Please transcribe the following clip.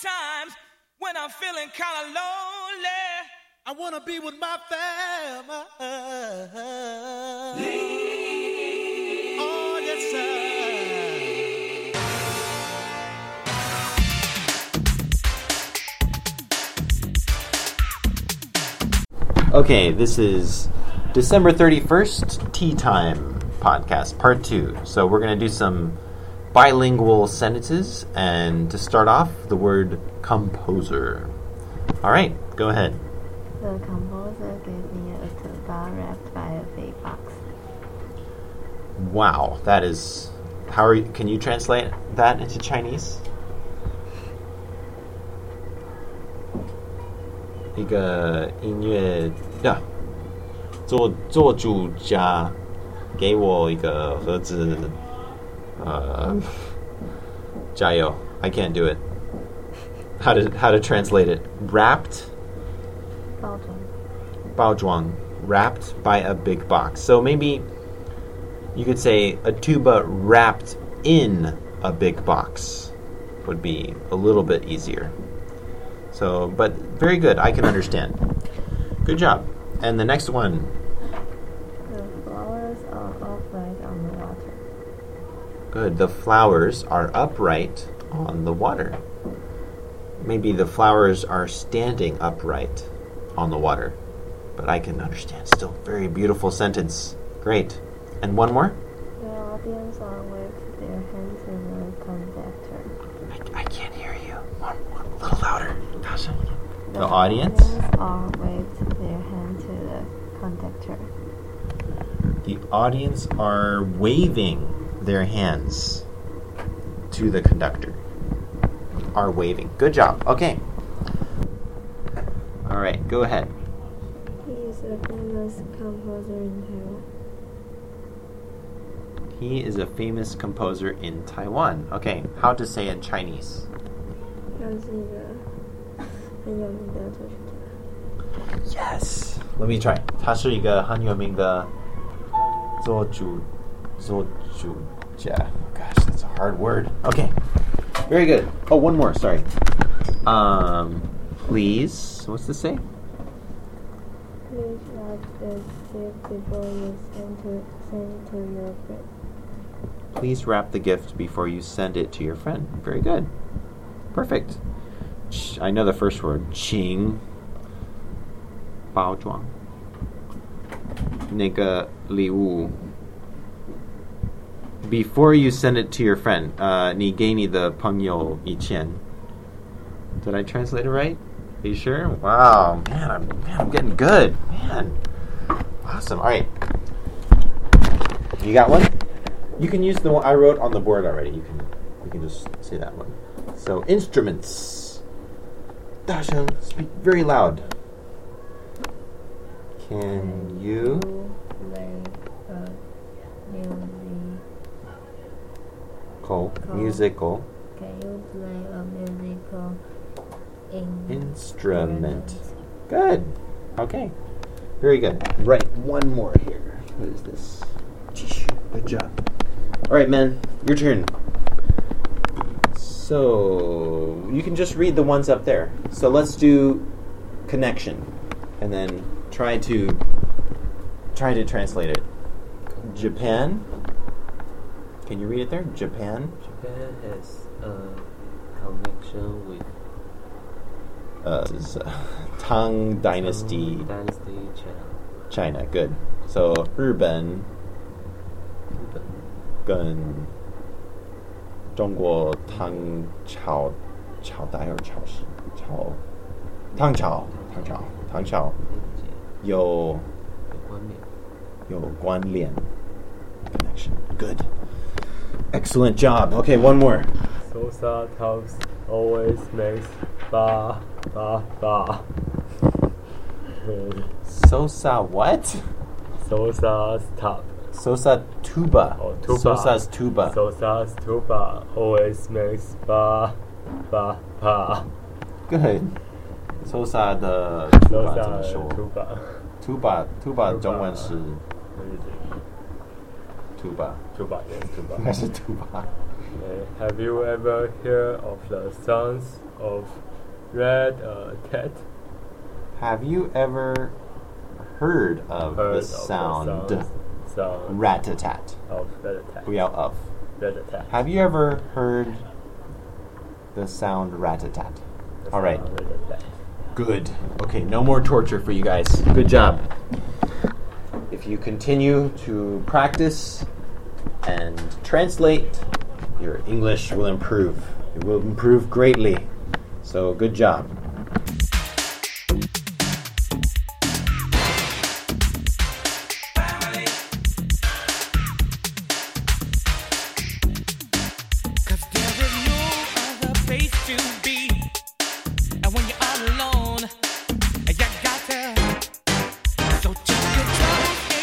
Sometimes when I'm feeling kind of lonely, I want to be with my family. Oh, yes, sir. Okay, this is December 31st, Tea Time podcast, part two. So we're going to do some bilingual sentences, and to start off, the word composer. All right, go ahead. The composer gave me a tuba wrapped by a big box. Wow, that is. How are you? Can you translate that into Chinese? 一个音乐呀，做做主家给我一个盒子， uh, Jayo. I can't do it. How to how to translate it? Wrapped. Baojuang. Baojuang, wrapped by a big box. So maybe you could say a tuba wrapped in a big box would be a little bit easier. So, but very good. I can understand. Good job. And the next one Good. The flowers are upright on the water. Maybe the flowers are standing upright on the water. But I can understand. Still, very beautiful sentence. Great. And one more? The audience are waved their hands in the conductor. I, I can't hear you. One, one, a little louder. Tasha. The, The audience? are waved their hand to the conductor. The audience are waving their hands to the conductor. Are waving. Good job. Okay. All right, go ahead. He is a famous composer in Taiwan. He is a famous composer in Taiwan. Okay, how to say in Chinese? 他是一个很有名的作曲家。 Yes. Let me try. 他是一个很有名的作主 作主家. Gosh, that's a hard word. Okay. Very good. Oh, one more. Sorry. Um, please. What's this say? Please write the gift before you send to send to your friend. Please wrap the gift before you send it to your friend. Very good. Perfect. Ch- I know the first word. Qing. 包装。那个礼物。 before you send it to your friend, uh, ni the pengyo ichen. Did I translate it right? Are you sure? Wow, man, I'm, man, I'm getting good, man. Awesome. All right, you got one. You can use the one I wrote on the board already. You can you can just say that one. So instruments. Dasha, speak very loud. Can you play a new call musical Can you play a musical in instrument? Good. Okay. Very good. Right. One more here. What is this? Good job. All right, man. Your turn. So you can just read the ones up there. So let's do connection, and then try to try to translate it. Japan. Can you read it there? Japan. Japan has a connection with Uh, this is, uh, Tang Dynasty. Tang Dynasty China. China, good. So 日本日本跟中国唐朝朝代或朝时朝唐朝唐朝唐朝连接有有关联。有关联 connection. Good. Excellent job. Okay, one more. Sosa Tops always makes ba ba ba. Sosa what? Sosa's top. Sosa tuba. Oh, tuba. Sosa's tuba. Sosa's tuba always makes ba ba ba. Good. Sosa 的 tuba 怎么 Sosa 说 tuba. tuba tuba 中文是 What is it? tuba. Tuba, yes, tuba. That's a tuba. Uh, have you ever heard of the songs of Red uh, Cat? Have you ever heard of heard the of sound, the sound rat-a-tat? Of rat-a-tat. We are of. Rat-a-tat. Have you ever heard the sound rat-a-tat? All right. Good. Okay, no more torture for you guys. Good job. If you continue to practice and translate, your English will improve. It will improve greatly. So, good job. Cause there